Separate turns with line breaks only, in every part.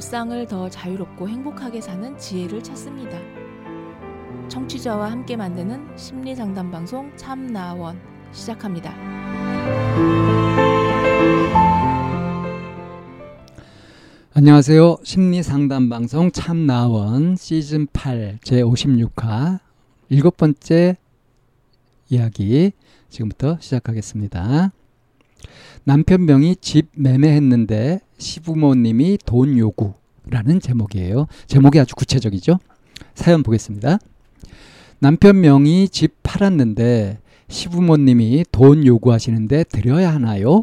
일상을 더 자유롭고 행복하게 사는 지혜를 찾습니다. 청취자와 함께 만드는 심리 상담 방송 참나원 시작합니다.
안녕하세요. 심리 상담 방송 참나원 시즌 8 제 56화 일곱 번째 이야기 지금부터 시작하겠습니다. 남편 명의 집 매매했는데 시부모님이 돈 요구라는 제목이에요. 제목이 아주 구체적이죠. 사연 보겠습니다. 남편 명의 집 팔았는데 시부모님이 돈 요구하시는데 드려야 하나요?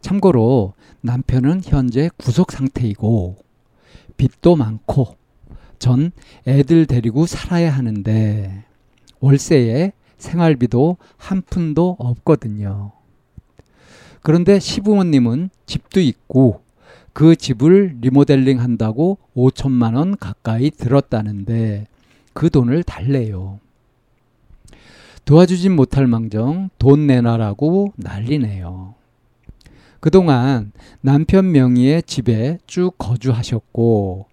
참고로 남편은 현재 구속 상태이고 빚도 많고 전 애들 데리고 살아야 하는데 월세에 생활비도 한 푼도 없거든요. 그런데 시부모님은 집도 있고 그 집을 리모델링 한다고 5천만 원 가까이 들었다는데 그 돈을 달래요. 도와주진 못할 망정 돈 내놔라고 난리네요. 그동안 남편 명의의 집에 쭉 거주하셨고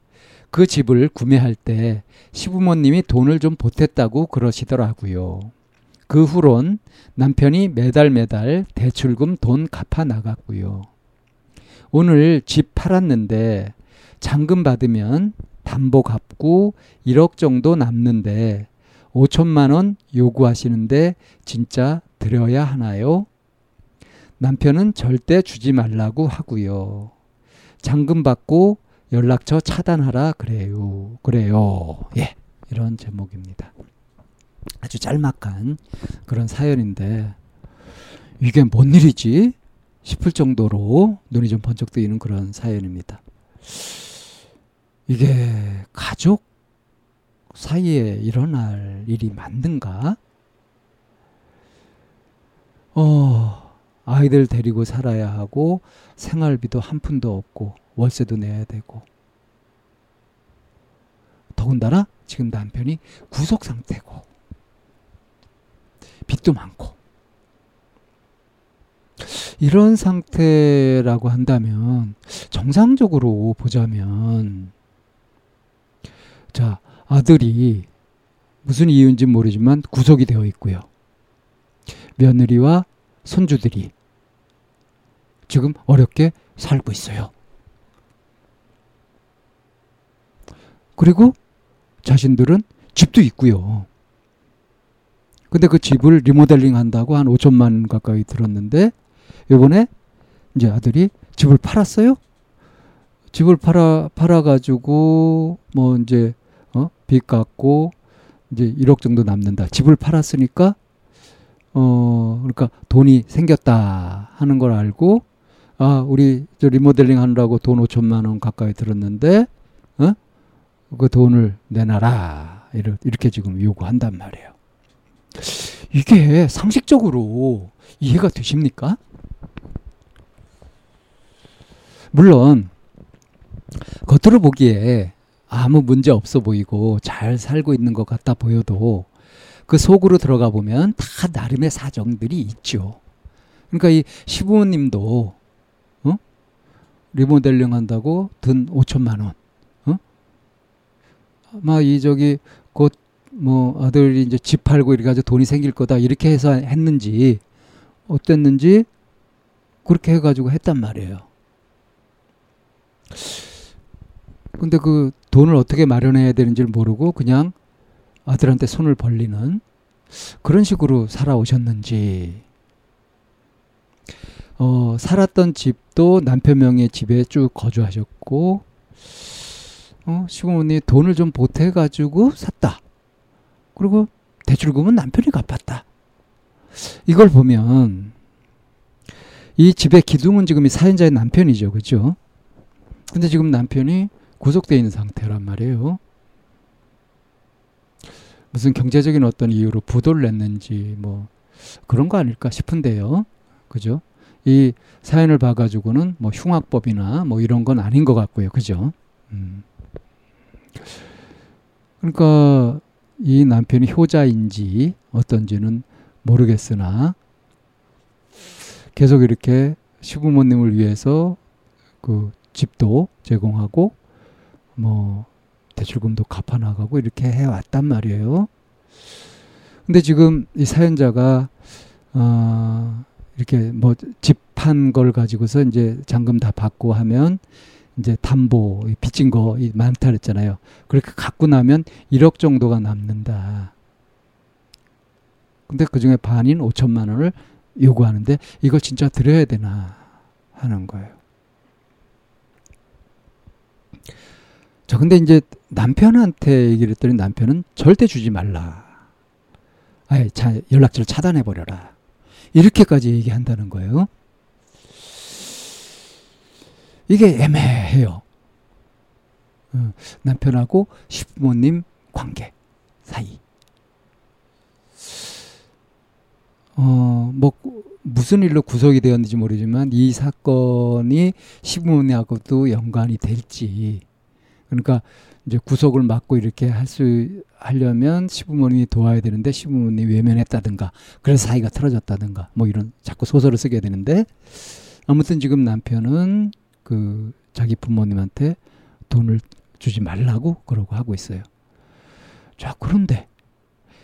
그 집을 구매할 때 시부모님이 돈을 좀 보탰다고 그러시더라고요. 그 후론 남편이 매달 매달 대출금 돈 갚아 나갔고요. 오늘 집 팔았는데 잔금 받으면 담보 갚고 1억 정도 남는데 5천만 원 요구하시는데 진짜 드려야 하나요? 남편은 절대 주지 말라고 하고요. 잔금 받고 연락처 차단하라 그래요. 그래요. 예. 이런 제목입니다. 아주 짤막한 그런 사연인데 이게 뭔 일이지 싶을 정도로 눈이 좀 번쩍 뜨이는 그런 사연입니다. 이게 가족 사이에 일어날 일이 맞는가? 어, 아이들 데리고 살아야 하고 생활비도 한 푼도 없고 월세도 내야 되고 더군다나 지금 남편이 구속 상태고 빚도 많고 이런 상태라고 한다면 정상적으로 보자면 자 아들이 무슨 이유인지 모르지만 구속이 되어 있고요. 며느리와 손주들이 지금 어렵게 살고 있어요. 그리고 자신들은 집도 있고요. 근데 그 집을 리모델링 한다고 한 5천만 가까이 들었는데 요번에 이제 아들이 집을 팔았어요. 집을 팔아 팔아 가지고 뭐 이제 어빚 갚고 이제 1억 정도 남는다. 집을 팔았으니까 어 그러니까 돈이 생겼다 하는 걸 알고 아 우리 저 리모델링 하느라고 돈 5천만 원 가까이 들었는데 어그 돈을 내놔라 이렇게 지금 요구한단 말이에요. 이게 상식적으로 이해가 되십니까? 물론 겉으로 보기에 아무 문제 없어 보이고 잘 살고 있는 것 같아 보여도 그 속으로 들어가 보면 다 나름의 사정들이 있죠. 그러니까 이 시부모님도 어? 리모델링 한다고 든 5천만 원. 어? 아마 이 저기 곧 뭐 아들이 이제 집 팔고 이렇게 가지고 돈이 생길 거다 이렇게 해서 했는지 어땠는지 그렇게 해가지고 했단 말이에요. 근데 그 돈을 어떻게 마련해야 되는지를 모르고 그냥 아들한테 손을 벌리는 그런 식으로 살아오셨는지, 어, 살았던 집도 남편 명의 집에 쭉 거주하셨고, 어, 시부모님이 돈을 좀 보태 가지고 샀다. 그리고 대출금은 남편이 갚았다. 이걸 보면, 이 집의 기둥은 지금 이 사연자의 남편이죠. 그죠? 근데 지금 남편이 구속되어 있는 상태란 말이에요. 무슨 경제적인 어떤 이유로 부도를 냈는지 뭐 그런 거 아닐까 싶은데요. 그죠? 이 사연을 봐가지고는 뭐 흉악법이나 뭐 이런 건 아닌 것 같고요. 그죠? 음. 그러니까 이 남편이 효자인지 어떤지는 모르겠으나 계속 이렇게 시부모님을 위해서 그 집도 제공하고 뭐 대출금도 갚아 나가고 이렇게 해 왔단 말이에요. 근데 지금 이 사연자가 어 이렇게 뭐 집 판 걸 가지고서 이제 잔금 다 받고 하면 이제 담보 빚진 거 많다 그랬잖아요. 그렇게 갖고 나면 1억 정도가 남는다. 근데 그 중에 반인 5천만 원을 요구하는데 이걸 진짜 드려야 되나 하는 거예요. 자, 근데 이제 남편한테 얘기를 했더니 남편은 절대 주지 말라. 아예 자, 연락처를 차단해 버려라. 이렇게까지 얘기한다는 거예요. 이게 애매해요. 어, 남편하고 시부모님 관계 사이. 어, 뭐, 무슨 일로 구속이 되었는지 모르지만 이 사건이 시부모님하고도 연관이 될지. 그러니까 이제 구속을 막고 이렇게 할 수, 하려면 시부모님이 도와야 되는데 시부모님이 외면했다든가, 그래서 사이가 틀어졌다든가, 뭐 이런 자꾸 소설을 쓰게 되는데, 아무튼 지금 남편은 그 자기 부모님한테 돈을 주지 말라고 그러고 하고 있어요. 자, 그런데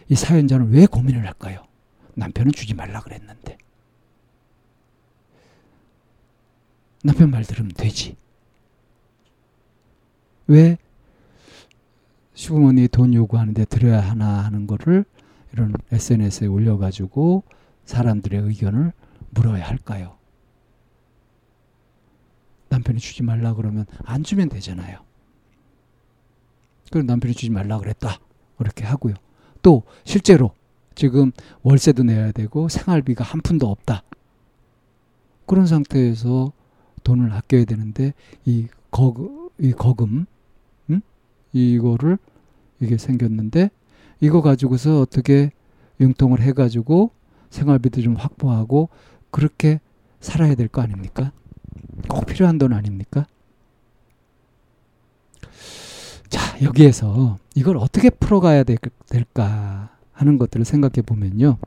이 사연자는 왜 고민을 할까요? 남편은 주지 말라 그랬는데. 남편 말 들으면 되지. 왜 시부모님이 돈 요구하는데 드려야 하나 하는 거를 이런 SNS에 올려가지고 사람들의 의견을 물어야 할까요? 남편이 주지 말라 그러면 안 주면 되잖아요. 그럼 남편이 주지 말라 그랬다. 그렇게 하고요. 또 실제로 지금 월세도 내야 되고 생활비가 한 푼도 없다. 그런 상태에서 돈을 아껴야 되는데 이 거, 이 거금, 음? 이거를 이게 생겼는데 이거 가지고서 어떻게 융통을 해가지고 생활비도 좀 확보하고 그렇게 살아야 될 거 아닙니까? 꼭 필요한 돈 아닙니까? 자, 여기에서 이걸 어떻게 풀어가야 될까 하는 것들을 생각해 보면요.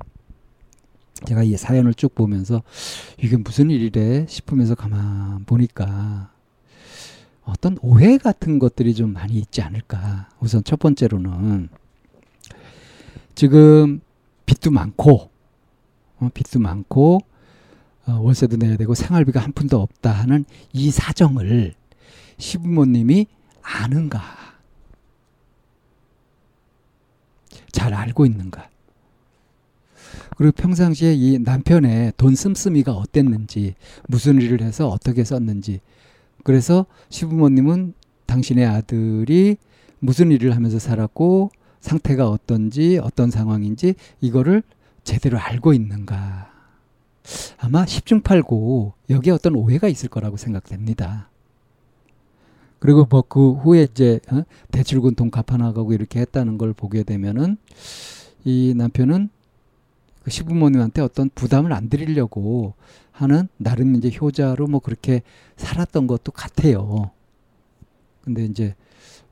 제가 이 사연을 쭉 보면서 이게 무슨 일이래 싶으면서 가만 보니까 어떤 오해 같은 것들이 좀 많이 있지 않을까. 우선 첫 번째로는 지금 빚도 많고, 어, 빚도 많고, 어, 월세도 내야 되고 생활비가 한 푼도 없다 하는 이 사정을 시부모님이 아는가? 잘 알고 있는가? 그리고 평상시에 이 남편의 돈 씀씀이가 어땠는지, 무슨 일을 해서 어떻게 썼는지, 그래서 시부모님은 당신의 아들이 무슨 일을 하면서 살았고, 상태가 어떤지, 어떤 상황인지, 이거를 제대로 알고 있는가. 아마 10중 8구 여기에 어떤 오해가 있을 거라고 생각됩니다. 그리고 뭐 그 후에 이제 어? 대출금 돈 갚아 나가고 이렇게 했다는 걸 보게 되면은 이 남편은 그 시부모님한테 어떤 부담을 안 드리려고 하는 나름 이제 효자로 뭐 그렇게 살았던 것도 같아요. 근데 이제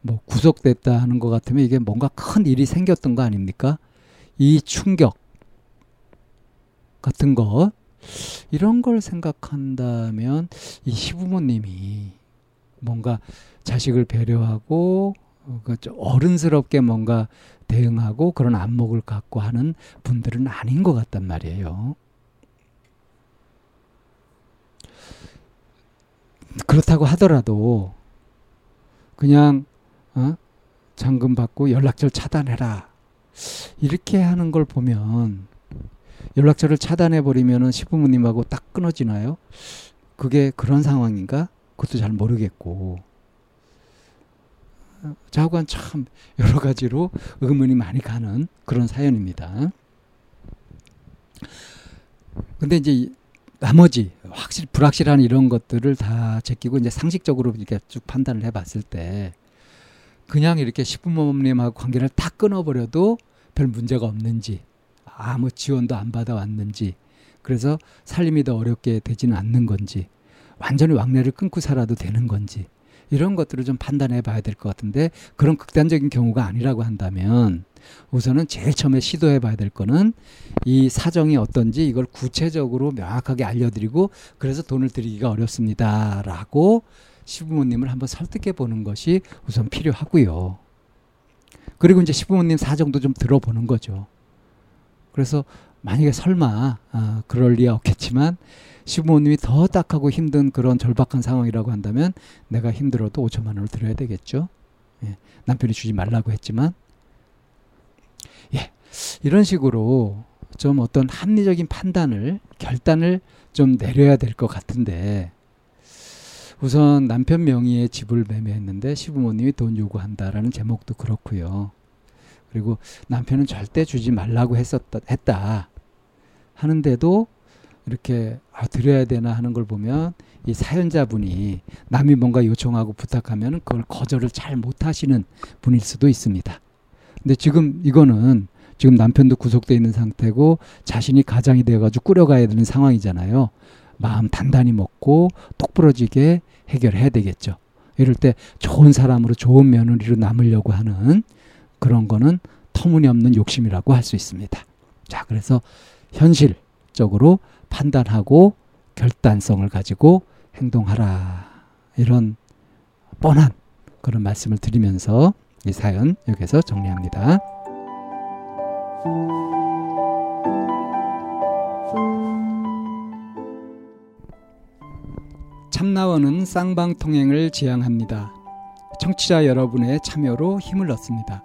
뭐 구속됐다 하는 것 같으면 이게 뭔가 큰 일이 생겼던 거 아닙니까? 이 충격 같은 것 이런 걸 생각한다면 이 시부모님이 뭔가 자식을 배려하고 어, 그 어른스럽게 뭔가 대응하고 그런 안목을 갖고 하는 분들은 아닌 것 같단 말이에요. 그렇다고 하더라도 그냥 어? 잔금 받고 연락처를 차단해라 이렇게 하는 걸 보면 연락처를 차단해 버리면은 시부모님하고 딱 끊어지나요? 그게 그런 상황인가? 그것도 잘 모르겠고. 자관 참 여러 가지로 의문이 많이 가는 그런 사연입니다. 근데 이제 나머지 확실 불확실한 이런 것들을 다 제끼고 이제 상식적으로 이렇게 쭉 판단을 해봤을 때 그냥 이렇게 시부모님하고 관계를 다 끊어버려도 별 문제가 없는지 아무 지원도 안 받아왔는지 그래서 살림이 더 어렵게 되지는 않는 건지 완전히 왕래를 끊고 살아도 되는 건지 이런 것들을 좀 판단해 봐야 될 것 같은데 그런 극단적인 경우가 아니라고 한다면 우선은 제일 처음에 시도해 봐야 될 거는 이 사정이 어떤지 이걸 구체적으로 명확하게 알려드리고 그래서 돈을 드리기가 어렵습니다라고 시부모님을 한번 설득해 보는 것이 우선 필요하고요. 그리고 이제 시부모님 사정도 좀 들어보는 거죠. 그래서 만약에 설마 아, 그럴 리야 없겠지만 시부모님이 더 딱하고 힘든 그런 절박한 상황이라고 한다면 내가 힘들어도 5천만 원을 드려야 되겠죠. 예, 남편이 주지 말라고 했지만 예, 이런 식으로 좀 어떤 합리적인 판단을 결단을 좀 내려야 될 것 같은데 우선 남편 명의의 집을 매매했는데 시부모님이 돈 요구한다라는 제목도 그렇고요. 그리고 남편은 절대 주지 말라고 했었다 했다 하는데도 이렇게 아, 드려야 되나 하는 걸 보면 이 사연자분이 남이 뭔가 요청하고 부탁하면 그걸 거절을 잘 못하시는 분일 수도 있습니다. 근데 지금 이거는 지금 남편도 구속돼 있는 상태고 자신이 가장이 되어가지고 꾸려가야 되는 상황이잖아요. 마음 단단히 먹고 똑부러지게 해결해야 되겠죠. 이럴 때 좋은 사람으로 좋은 며느리로 남으려고 하는 그런 거는 터무니없는 욕심이라고 할 수 있습니다. 자, 그래서 현실적으로 판단하고 결단성을 가지고 행동하라. 이런 뻔한 그런 말씀을 드리면서 이 사연 여기서 정리합니다. 참나원은 쌍방통행을 지향합니다. 청취자 여러분의 참여로 힘을 얻습니다.